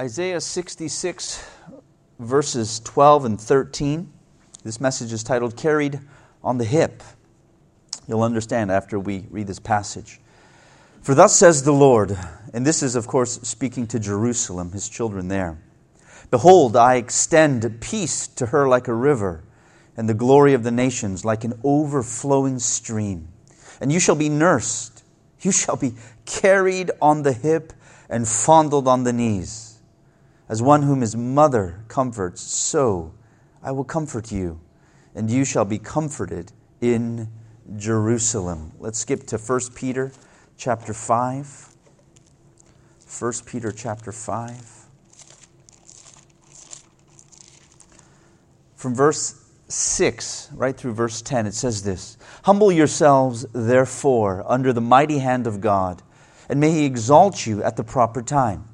Isaiah 66, verses 12 and 13. This message is titled Carried on the Hip. You'll understand after we read this passage. For thus says the Lord, and this is, of course, speaking to Jerusalem, his children there Behold, I extend peace to her like a river, and the glory of the nations like an overflowing stream. And you shall be nursed, you shall be carried on the hip and fondled on the knees. As one whom his mother comforts, so I will comfort you, and you shall be comforted in Jerusalem. Let's skip to 1 Peter chapter 5. 1 Peter chapter 5. From verse 6 right through verse 10, it says this Humble yourselves, therefore, under the mighty hand of God, and may he exalt you at the proper time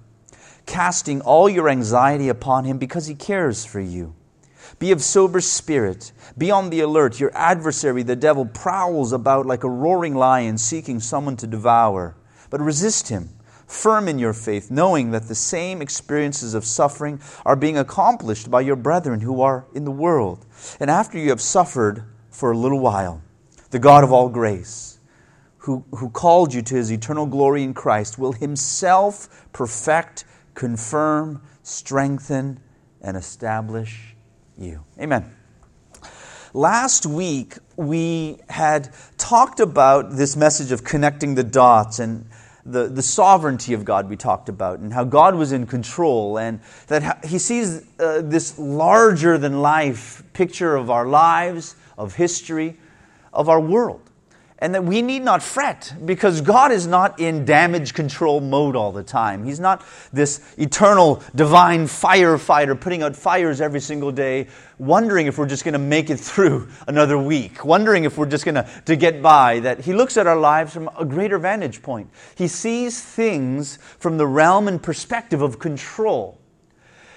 casting all your anxiety upon him because he cares for you. Be of sober spirit. Be on the alert. Your adversary, the devil, prowls about like a roaring lion seeking someone to devour. But resist him, firm in your faith, knowing that the same experiences of suffering are being accomplished by your brethren who are in the world. And after you have suffered for a little while, the God of all grace, who, who called you to his eternal glory in Christ, will himself perfect confirm, strengthen, and establish you. Amen. Last week, we had talked about this message of connecting the dots and the, the sovereignty of God we talked about, and how God was in control, and that He sees uh, this larger than life picture of our lives, of history, of our world and that we need not fret because God is not in damage control mode all the time. He's not this eternal divine firefighter putting out fires every single day, wondering if we're just going to make it through another week, wondering if we're just going to, get by. That He looks at our lives from a greater vantage point. He sees things from the realm and perspective of control.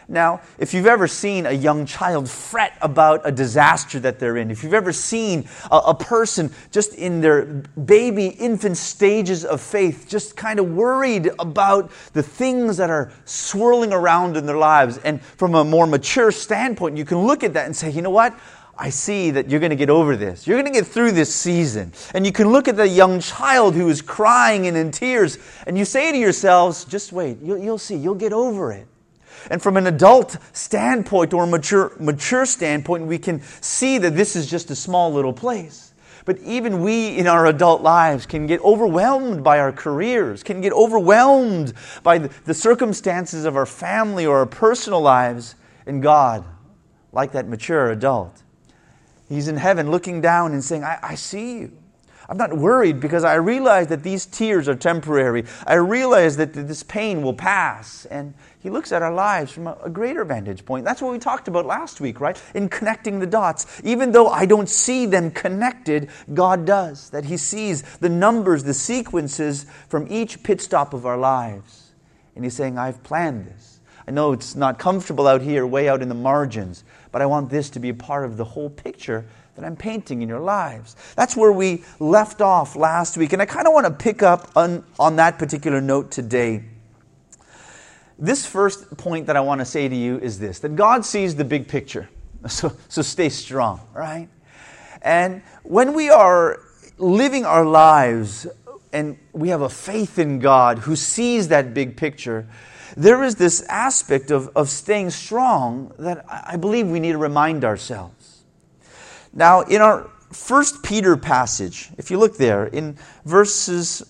Now, if you've ever seen a young child fret about a disaster that they're in, if you've ever seen a, a, person just in their baby infant stages of faith, just kind of worried about the things that are swirling around in their lives, and from a more mature standpoint, you can look at that and say, you know what? I see that you're going to get over this. You're going to get through this season. And you can look at the young child who is crying and in tears, and you say to yourselves, just wait, you'll, you'll see, you'll get over it. And from an adult standpoint or a mature, mature standpoint, we can see that this is just a small little place. But even we in our adult lives can get overwhelmed by our careers, can get overwhelmed by the circumstances of our family or our personal lives. And God, like that mature adult, He's in heaven looking down and saying, I, I see you. I'm not worried because I realize that these tears are temporary. I realize that this pain will pass. And he looks at our lives from a, greater vantage point. That's what we talked about last week, right? In connecting the dots. Even though I don't see them connected, God does. That He sees the numbers, the sequences from each pit stop of our lives. And He's saying, I've planned this. I know it's not comfortable out here, way out in the margins, but I want this to be a part of the whole picture that I'm painting in your lives. That's where we left off last week. And I kind of want to pick up on, on that particular note today this first point that I want to say to you is this that God sees the big picture. So, so stay strong, right? And when we are living our lives and we have a faith in God who sees that big picture, there is this aspect of, of staying strong that I believe we need to remind ourselves. Now, in our First Peter passage, if you look there, in verses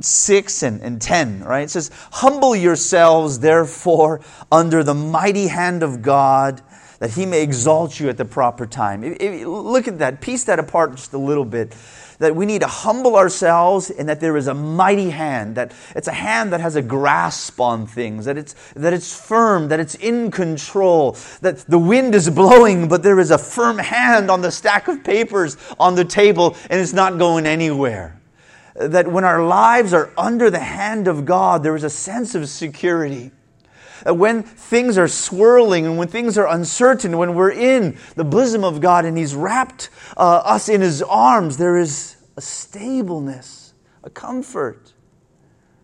6 and, and 10, right? It says, Humble yourselves, therefore, under the mighty hand of God, that he may exalt you at the proper time. Look at that, piece that apart just a little bit. That we need to humble ourselves and that there is a mighty hand, that it's a hand that has a grasp on things, that it's, that it's firm, that it's in control, that the wind is blowing, but there is a firm hand on the stack of papers on the table and it's not going anywhere that when our lives are under the hand of God, there is a sense of security. That when things are swirling and when things are uncertain, when we're in the bosom of God and He's wrapped uh, us in His arms, there is a stableness, a comfort,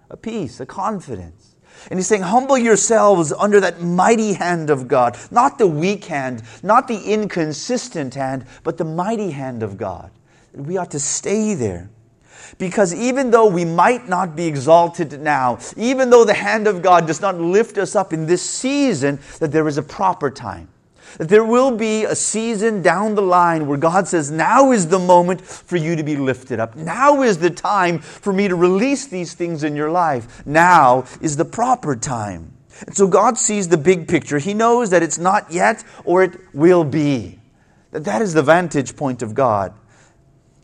a peace, a confidence. And he's saying, Humble yourselves under that mighty hand of God. Not the weak hand, not the inconsistent hand, but the mighty hand of God. We ought to stay there. Because even though we might not be exalted now, even though the hand of God does not lift us up in this season, that there is a proper time. That there will be a season down the line where God says, Now is the moment for you to be lifted up. Now is the time for me to release these things in your life. Now is the proper time. And so God sees the big picture. He knows that it's not yet or it will be. That that is the vantage point of God.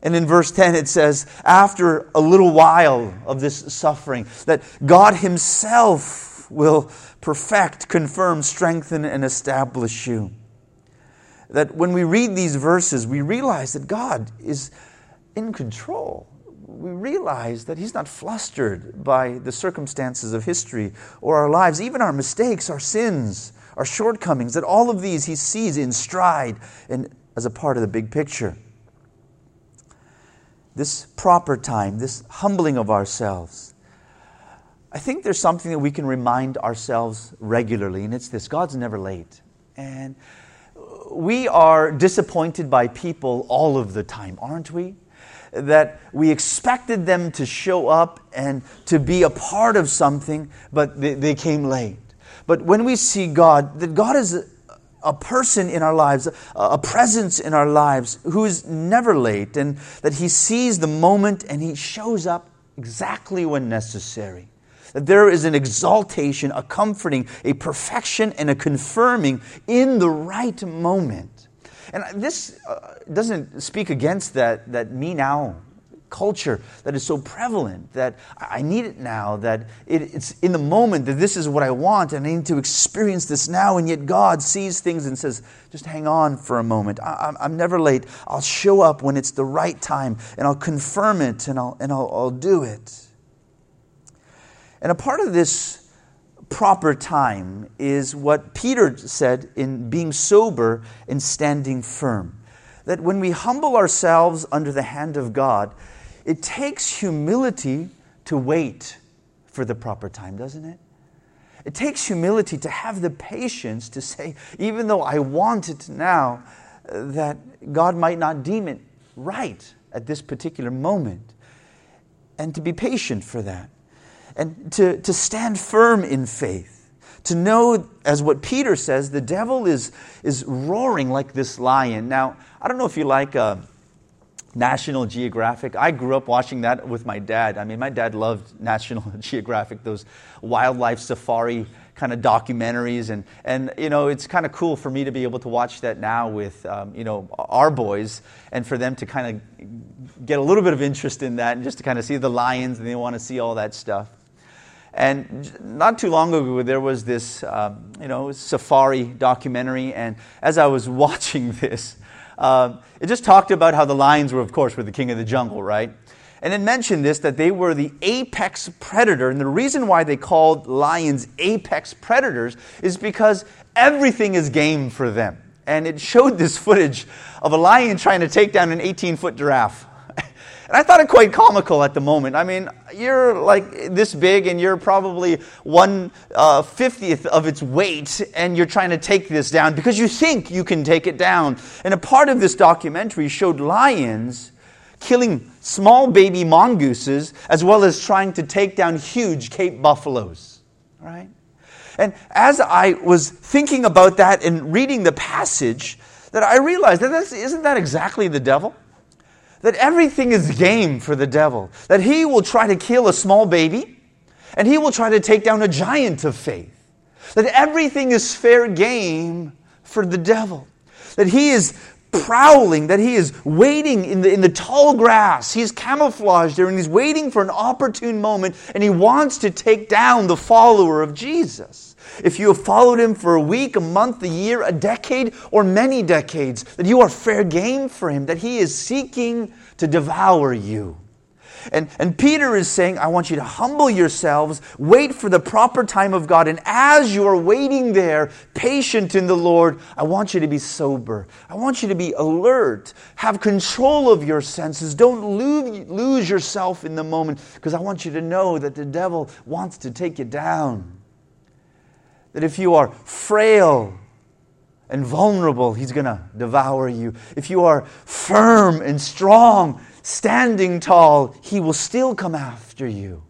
And in verse 10, it says, after a little while of this suffering, that God Himself will perfect, confirm, strengthen, and establish you. That when we read these verses, we realize that God is in control. We realize that He's not flustered by the circumstances of history or our lives, even our mistakes, our sins, our shortcomings, that all of these He sees in stride and as a part of the big picture this proper time, this humbling of ourselves. I think there's something that we can remind ourselves regularly, and it's this God's never late. And we are disappointed by people all of the time, aren't we? That we expected them to show up and to be a part of something, but they, they came late. But when we see God, that God is a person in our lives, a presence in our lives who is never late, and that He sees the moment and He shows up exactly when necessary. That there is an exaltation, a comforting, a perfection, and a confirming in the right moment. And this uh, doesn't speak against that, that me now culture that is so prevalent that I need it now, that it, it's in the moment that this is what I want and I need to experience this now. And yet God sees things and says, just hang on for a moment. I, am never late. I'll show up when it's the right time and I'll confirm it and, I'll, and I'll, I'll do it. And a part of this proper time is what Peter said in being sober and standing firm. That when we humble ourselves under the hand of God, it takes humility to wait for the proper time, doesn't it? It takes humility to have the patience to say, even though I want it now, that God might not deem it right at this particular moment. And to be patient for that. And to, to stand firm in faith. To know, as what Peter says, the devil is, is roaring like this lion. Now, I don't know if you like. Uh, National Geographic. I grew up watching that with my dad. I mean, my dad loved National Geographic, those wildlife safari kind of documentaries. And, and you know, it's kind of cool for me to be able to watch that now with, um, you know, our boys and for them to kind of get a little bit of interest in that and just to kind of see the lions and they want to see all that stuff. And not too long ago, there was this, um, you know, safari documentary. And as I was watching this, um, it just talked about how the lions were, of course, were the king of the jungle, right? And it mentioned this that they were the apex predator. And the reason why they called lions apex predators is because everything is game for them. And it showed this footage of a lion trying to take down an 18 foot giraffe. And I thought it quite comical at the moment. I mean, you're like this big and you're probably one uh, fiftieth of its weight and you're trying to take this down because you think you can take it down. And a part of this documentary showed lions killing small baby mongooses as well as trying to take down huge Cape buffaloes. Right? And as I was thinking about that and reading the passage, that I realized that isn't that exactly the devil? That everything is game for the devil, that he will try to kill a small baby and he will try to take down a giant of faith, that everything is fair game for the devil, that he is prowling, that he is waiting in the, in the tall grass. He's camouflaged there and he's waiting for an opportune moment and he wants to take down the follower of Jesus if you have followed him for a week, a month, a year, a decade, or many decades, that you are fair game for him, that he is seeking to devour you. And, and Peter is saying, I want you to humble yourselves, wait for the proper time of God. And as you are waiting there, patient in the Lord, I want you to be sober. I want you to be alert. Have control of your senses. Don't lose, lose yourself in the moment because I want you to know that the devil wants to take you down. That if you are frail and vulnerable, He's going to devour you. If you are firm and strong, standing tall, He will still come after you.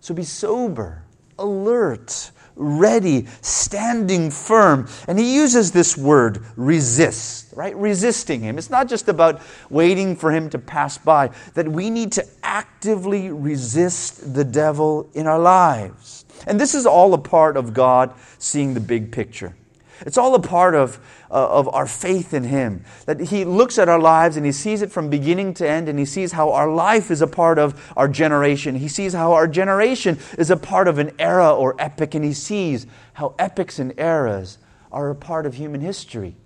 So be sober, alert, ready, standing firm. And he uses this word, resist, right? Resisting him. It's not just about waiting for him to pass by, that we need to actively resist the devil in our lives. And this is all a part of God seeing the big picture. It's all a part of, uh, of our faith in Him. That He looks at our lives and He sees it from beginning to end, and He sees how our life is a part of our generation. He sees how our generation is a part of an era or epic, and He sees how epics and eras are a part of human history.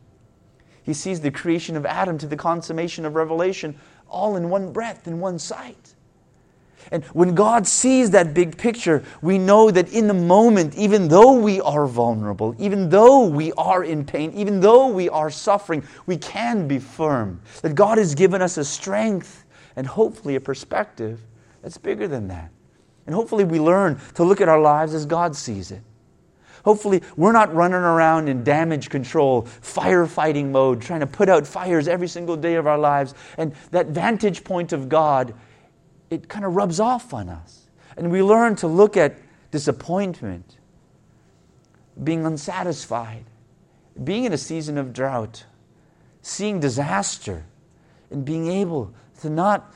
He sees the creation of Adam to the consummation of Revelation all in one breath, in one sight. And when God sees that big picture, we know that in the moment, even though we are vulnerable, even though we are in pain, even though we are suffering, we can be firm. That God has given us a strength and hopefully a perspective that's bigger than that. And hopefully we learn to look at our lives as God sees it. Hopefully, we're not running around in damage control, firefighting mode, trying to put out fires every single day of our lives. And that vantage point of God it kind of rubs off on us. And we learn to look at disappointment, being unsatisfied, being in a season of drought, seeing disaster, and being able to not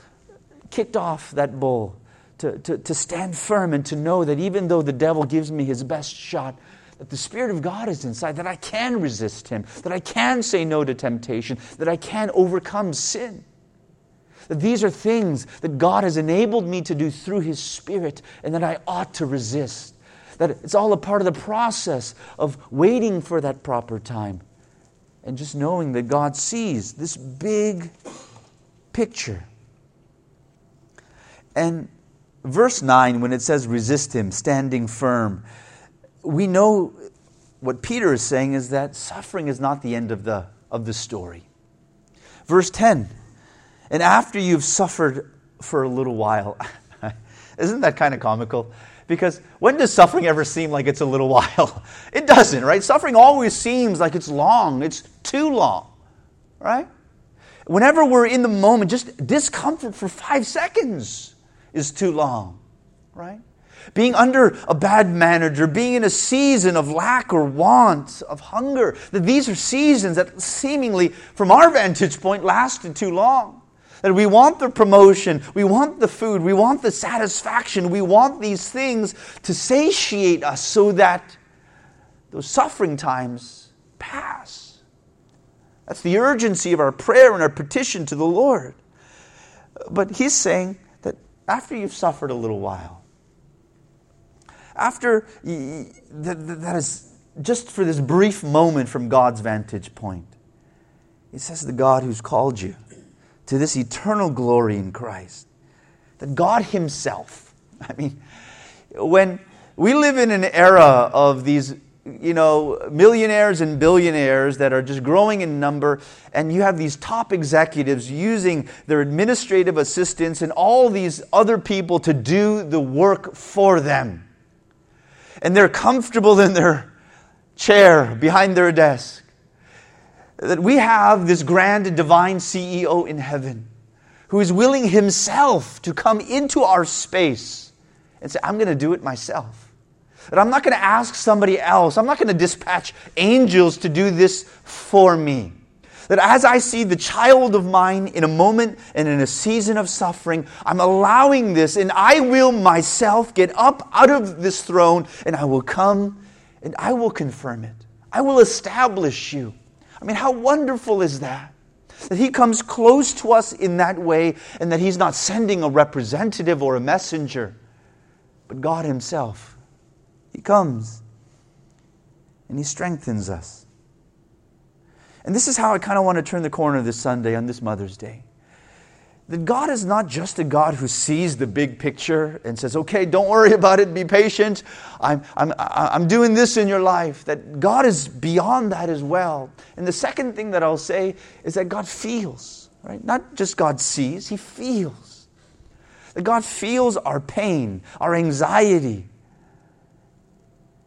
kick off that bull, to, to, to stand firm and to know that even though the devil gives me his best shot, that the Spirit of God is inside, that I can resist him, that I can say no to temptation, that I can overcome sin. That these are things that God has enabled me to do through His Spirit and that I ought to resist. That it's all a part of the process of waiting for that proper time and just knowing that God sees this big picture. And verse 9, when it says resist Him, standing firm, we know what Peter is saying is that suffering is not the end of the, of the story. Verse 10 and after you've suffered for a little while, isn't that kind of comical? Because when does suffering ever seem like it's a little while? It doesn't, right? Suffering always seems like it's long, it's too long, right? Whenever we're in the moment, just discomfort for five seconds is too long, right? Being under a bad manager, being in a season of lack or want, of hunger, that these are seasons that seemingly, from our vantage point, lasted too long. That we want the promotion, we want the food, we want the satisfaction, we want these things to satiate us so that those suffering times pass. That's the urgency of our prayer and our petition to the Lord. But he's saying that after you've suffered a little while, after that is just for this brief moment from God's vantage point, he says, The God who's called you to this eternal glory in Christ. That God Himself, I mean, when we live in an era of these you know, millionaires and billionaires that are just growing in number, and you have these top executives using their administrative assistants and all these other people to do the work for them. And they're comfortable in their chair behind their desk that we have this grand divine CEO in heaven who is willing himself to come into our space and say, I'm going to do it myself. That I'm not going to ask somebody else, I'm not going to dispatch angels to do this for me. That as I see the child of mine in a moment and in a season of suffering, I'm allowing this, and I will myself get up out of this throne and I will come and I will confirm it. I will establish you. I mean, how wonderful is that? That He comes close to us in that way and that He's not sending a representative or a messenger, but God Himself. He comes and He strengthens us. And this is how I kind of want to turn the corner this Sunday on this Mother's Day that God is not just a God who sees the big picture and says, okay, don't worry about it, be patient. I'm, I'm, I'm doing this in your life. That God is beyond that as well. And the second thing that I'll say is that God feels, right? Not just God sees, He feels. That God feels our pain, our anxiety.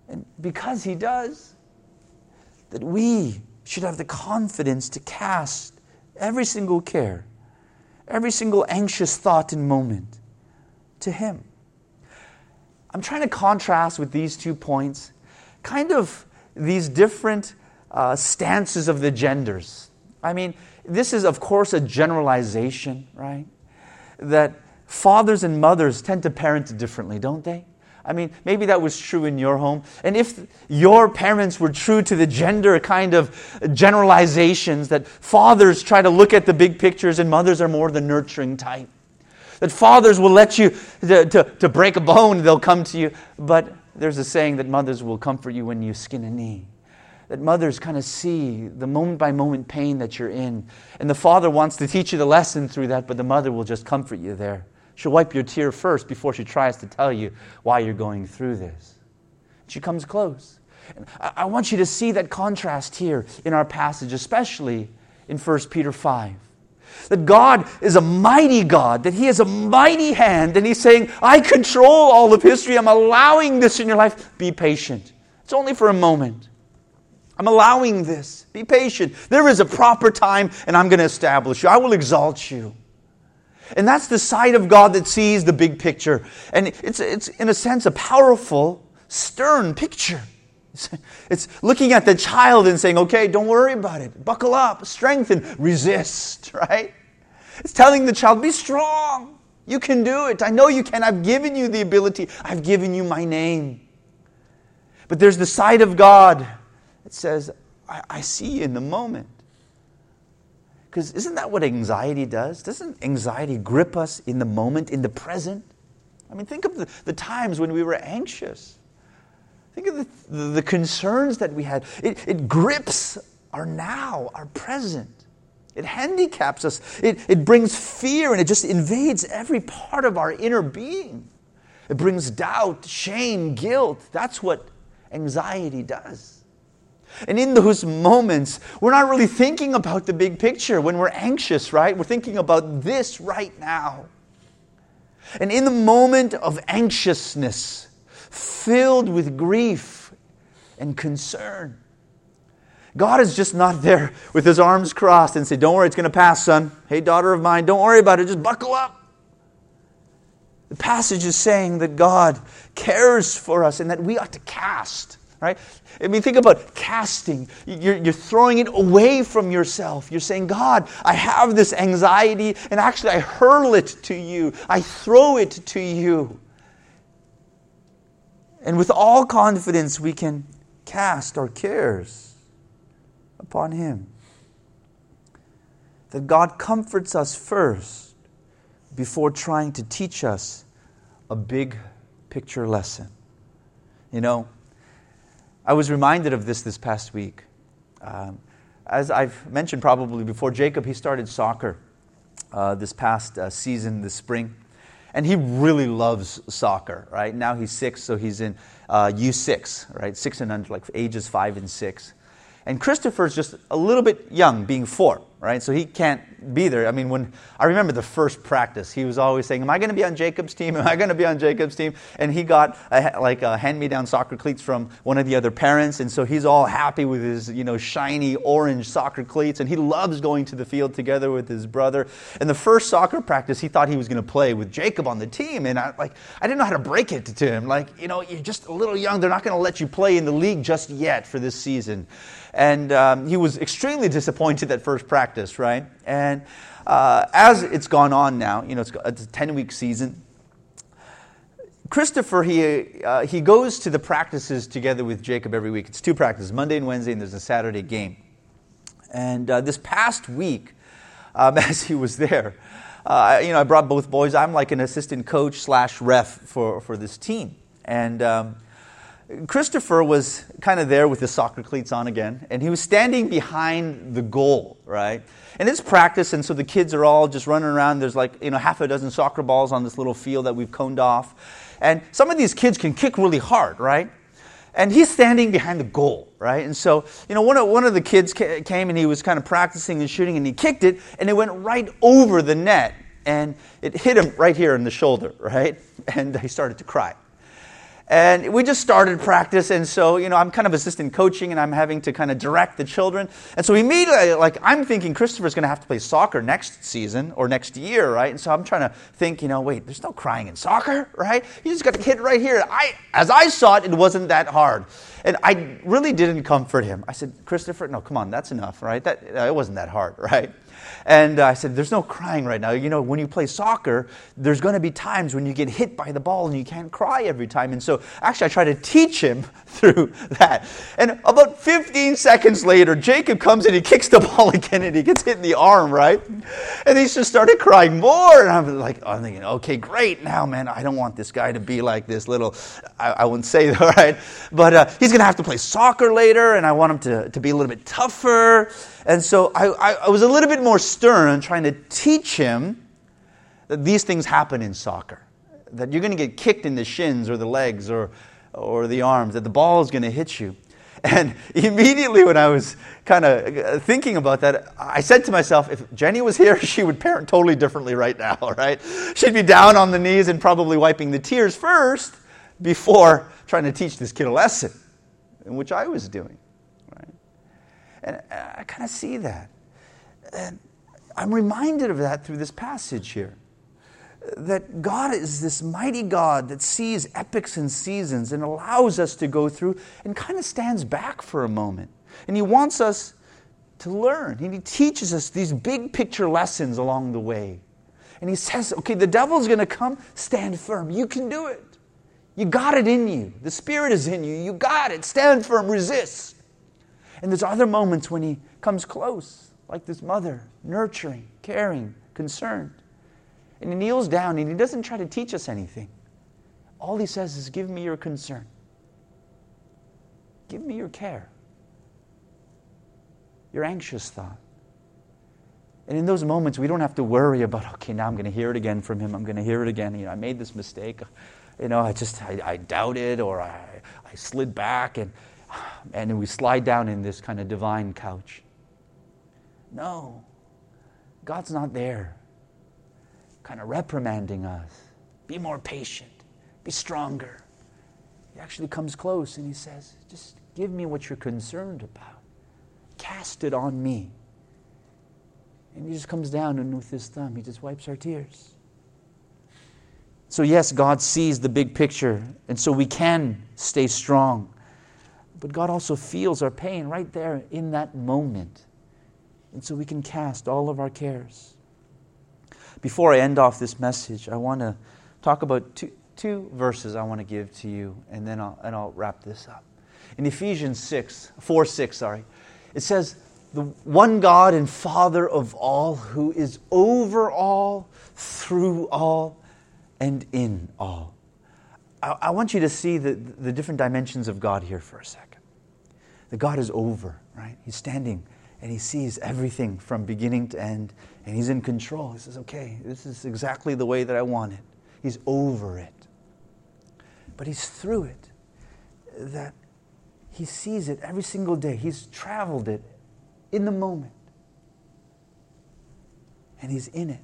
And because He does, that we should have the confidence to cast every single care, every single anxious thought and moment to Him. I'm trying to contrast with these two points kind of these different uh, stances of the genders. I mean, this is, of course, a generalization, right? That fathers and mothers tend to parent differently, don't they? I mean, maybe that was true in your home. And if your parents were true to the gender kind of generalizations, that fathers try to look at the big pictures and mothers are more the nurturing type. That fathers will let you, to, to, to break a bone, they'll come to you. But there's a saying that mothers will comfort you when you skin a knee. That mothers kind of see the moment by moment pain that you're in. And the father wants to teach you the lesson through that, but the mother will just comfort you there. She'll wipe your tear first before she tries to tell you why you're going through this. She comes close. And I want you to see that contrast here in our passage, especially in 1 Peter 5. That God is a mighty God, that He has a mighty hand, and He's saying, I control all of history. I'm allowing this in your life. Be patient. It's only for a moment. I'm allowing this. Be patient. There is a proper time, and I'm going to establish you. I will exalt you. And that's the side of God that sees the big picture. And it's, it's in a sense, a powerful, stern picture. It's looking at the child and saying, okay, don't worry about it. Buckle up, strengthen, resist, right? It's telling the child, be strong. You can do it. I know you can. I've given you the ability, I've given you my name. But there's the side of God that says, I, I see you in the moment. Because isn't that what anxiety does? Doesn't anxiety grip us in the moment, in the present? I mean, think of the, the times when we were anxious. Think of the, the, the concerns that we had. It, it grips our now, our present. It handicaps us. It, it brings fear and it just invades every part of our inner being. It brings doubt, shame, guilt. That's what anxiety does. And in those moments, we're not really thinking about the big picture. When we're anxious, right? We're thinking about this right now. And in the moment of anxiousness, filled with grief and concern, God is just not there with his arms crossed and say, Don't worry, it's going to pass, son. Hey, daughter of mine, don't worry about it. Just buckle up. The passage is saying that God cares for us and that we ought to cast right? I mean, think about casting. You're, you're throwing it away from yourself. You're saying, God, I have this anxiety, and actually, I hurl it to you, I throw it to you. And with all confidence, we can cast our cares upon Him. That God comforts us first before trying to teach us a big picture lesson. You know, I was reminded of this this past week. Um, as I've mentioned probably before, Jacob, he started soccer uh, this past uh, season, this spring. And he really loves soccer, right? Now he's six, so he's in uh, U6, right? Six and under, like ages five and six. And Christopher's just a little bit young, being four right? So he can't be there. I mean, when I remember the first practice, he was always saying, "Am I going to be on Jacob's team? Am I going to be on Jacob's team?" And he got a, like a hand-me-down soccer cleats from one of the other parents, and so he's all happy with his you know shiny orange soccer cleats, and he loves going to the field together with his brother. And the first soccer practice, he thought he was going to play with Jacob on the team, and I like I didn't know how to break it to him. Like you know, you're just a little young; they're not going to let you play in the league just yet for this season. And um, he was extremely disappointed at first practice, right? And uh, as it's gone on now, you know, it's, it's a 10 week season. Christopher, he, uh, he goes to the practices together with Jacob every week. It's two practices, Monday and Wednesday, and there's a Saturday game. And uh, this past week, um, as he was there, uh, you know, I brought both boys. I'm like an assistant coach slash ref for, for this team. And um, Christopher was kind of there with his soccer cleats on again, and he was standing behind the goal, right? And it's practice, and so the kids are all just running around. There's like, you know, half a dozen soccer balls on this little field that we've coned off. And some of these kids can kick really hard, right? And he's standing behind the goal, right? And so, you know, one of, one of the kids came and he was kind of practicing and shooting, and he kicked it, and it went right over the net, and it hit him right here in the shoulder, right? And he started to cry. And we just started practice, and so, you know, I'm kind of assistant coaching and I'm having to kind of direct the children. And so immediately, like, I'm thinking Christopher's going to have to play soccer next season or next year, right? And so I'm trying to think, you know, wait, there's no crying in soccer, right? You just got the kid right here. I, as I saw it, it wasn't that hard. And I really didn't comfort him. I said, Christopher, no, come on, that's enough, right? That, uh, it wasn't that hard, right? And I said, There's no crying right now. You know, when you play soccer, there's going to be times when you get hit by the ball and you can't cry every time. And so actually, I try to teach him through that. And about 15 seconds later, Jacob comes and he kicks the ball again and he gets hit in the arm, right? And he just started crying more. And I'm like, I'm thinking, okay, great. Now, man, I don't want this guy to be like this little, I, I wouldn't say all right? But uh, he's going to have to play soccer later, and I want him to, to be a little bit tougher. And so I, I, I was a little bit more stern trying to teach him that these things happen in soccer. That you're going to get kicked in the shins or the legs or, or the arms, that the ball is going to hit you. And immediately, when I was kind of uh, thinking about that, I said to myself, if Jenny was here, she would parent totally differently right now, right? She'd be down on the knees and probably wiping the tears first before trying to teach this kid a lesson, which I was doing. And uh, I kind of see that. And I'm reminded of that through this passage here. That God is this mighty God that sees epics and seasons and allows us to go through and kind of stands back for a moment. And He wants us to learn. And He teaches us these big picture lessons along the way. And He says, okay, the devil's going to come, stand firm. You can do it. You got it in you. The Spirit is in you. You got it. Stand firm, resist. And there's other moments when he comes close, like this mother, nurturing, caring, concerned. And he kneels down and he doesn't try to teach us anything. All he says is, Give me your concern. Give me your care, your anxious thought. And in those moments, we don't have to worry about, okay, now I'm going to hear it again from him. I'm going to hear it again. You know, I made this mistake. You know, I just, I, I doubted or I, I slid back. And and we slide down in this kind of divine couch. No, God's not there, kind of reprimanding us. Be more patient, be stronger. He actually comes close and he says, Just give me what you're concerned about, cast it on me. And he just comes down and with his thumb, he just wipes our tears. So, yes, God sees the big picture, and so we can stay strong. But God also feels our pain right there in that moment. And so we can cast all of our cares. Before I end off this message, I want to talk about two, two verses I want to give to you, and then I'll, and I'll wrap this up. In Ephesians 6, 4 6, sorry, it says, The one God and Father of all, who is over all, through all, and in all. I, want you to see the, the different dimensions of God here for a second. The God is over, right? He's standing and he sees everything from beginning to end and he's in control. He says, okay, this is exactly the way that I want it. He's over it. But he's through it. That he sees it every single day. He's traveled it in the moment. And he's in it.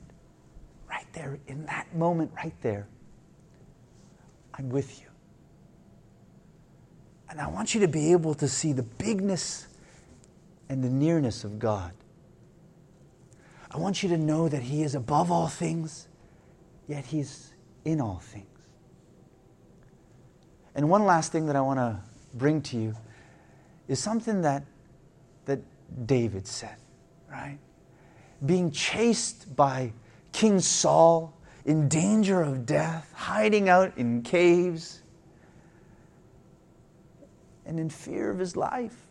Right there, in that moment, right there. I'm with you. And I want you to be able to see the bigness and the nearness of God. I want you to know that He is above all things, yet He's in all things. And one last thing that I want to bring to you is something that, that David said, right? Being chased by King Saul in danger of death, hiding out in caves, and in fear of his life.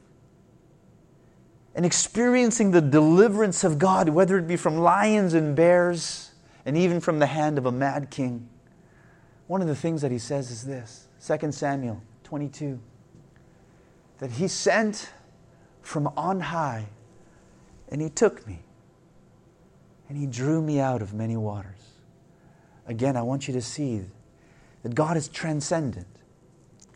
And experiencing the deliverance of God, whether it be from lions and bears, and even from the hand of a mad king. One of the things that he says is this 2 Samuel 22 that he sent from on high, and he took me, and he drew me out of many waters. Again, I want you to see that God is transcendent.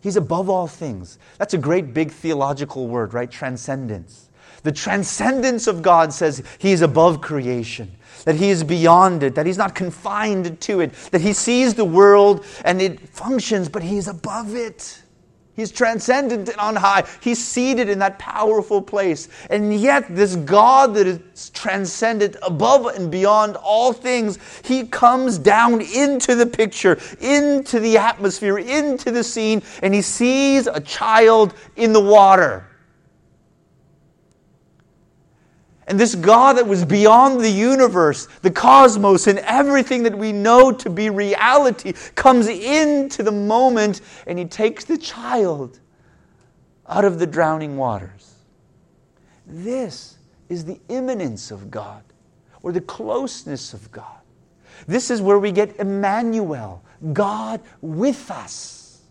He's above all things. That's a great big theological word, right? Transcendence. The transcendence of God says He is above creation, that He is beyond it, that He's not confined to it, that He sees the world and it functions, but He is above it. He's transcendent and on high. He's seated in that powerful place. And yet, this God that is transcendent above and beyond all things, He comes down into the picture, into the atmosphere, into the scene, and He sees a child in the water. And this God that was beyond the universe, the cosmos, and everything that we know to be reality comes into the moment and he takes the child out of the drowning waters. This is the immanence of God or the closeness of God. This is where we get Emmanuel, God with us.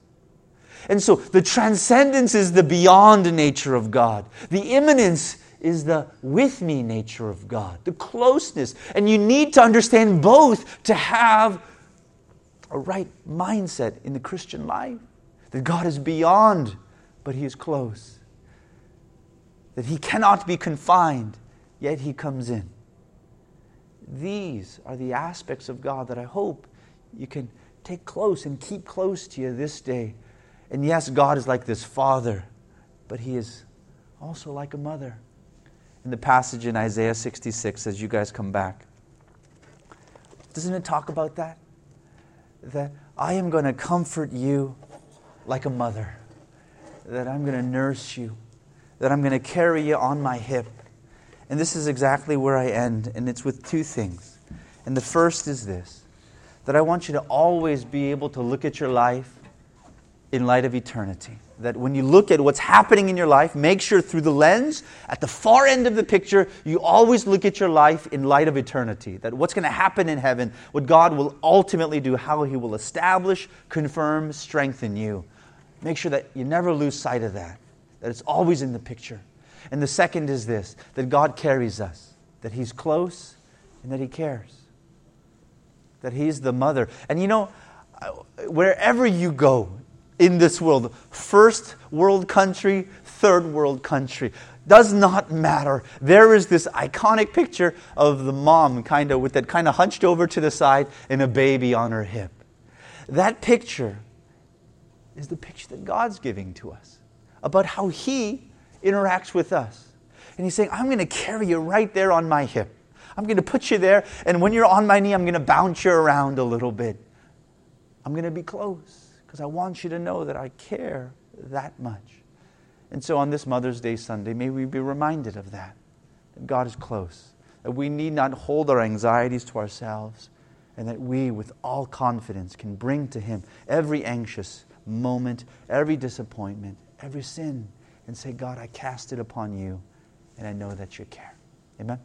And so the transcendence is the beyond nature of God. The immanence is the with me nature of God, the closeness. And you need to understand both to have a right mindset in the Christian life. That God is beyond, but He is close. That He cannot be confined, yet He comes in. These are the aspects of God that I hope you can take close and keep close to you this day. And yes, God is like this father, but He is also like a mother in the passage in Isaiah 66 as you guys come back. Doesn't it talk about that? That I am going to comfort you like a mother, that I'm going to nurse you, that I'm going to carry you on my hip. And this is exactly where I end, and it's with two things. And the first is this that I want you to always be able to look at your life in light of eternity that when you look at what's happening in your life, make sure through the lens, at the far end of the picture, you always look at your life in light of eternity. That what's going to happen in heaven, what God will ultimately do, how He will establish, confirm, strengthen you. Make sure that you never lose sight of that, that it's always in the picture. And the second is this that God carries us, that He's close and that He cares, that He's the mother. And you know, wherever you go, in this world. First world country, third world country. Does not matter. There is this iconic picture of the mom, kind of with that kind of hunched over to the side and a baby on her hip. That picture is the picture that God's giving to us about how He interacts with us. And He's saying, I'm going to carry you right there on my hip. I'm going to put you there, and when you're on my knee, I'm going to bounce you around a little bit. I'm going to be close because I want you to know that I care that much. And so on this Mother's Day Sunday, may we be reminded of that, that God is close, that we need not hold our anxieties to ourselves, and that we, with all confidence, can bring to Him every anxious moment, every disappointment, every sin, and say, God, I cast it upon you, and I know that you care. Amen.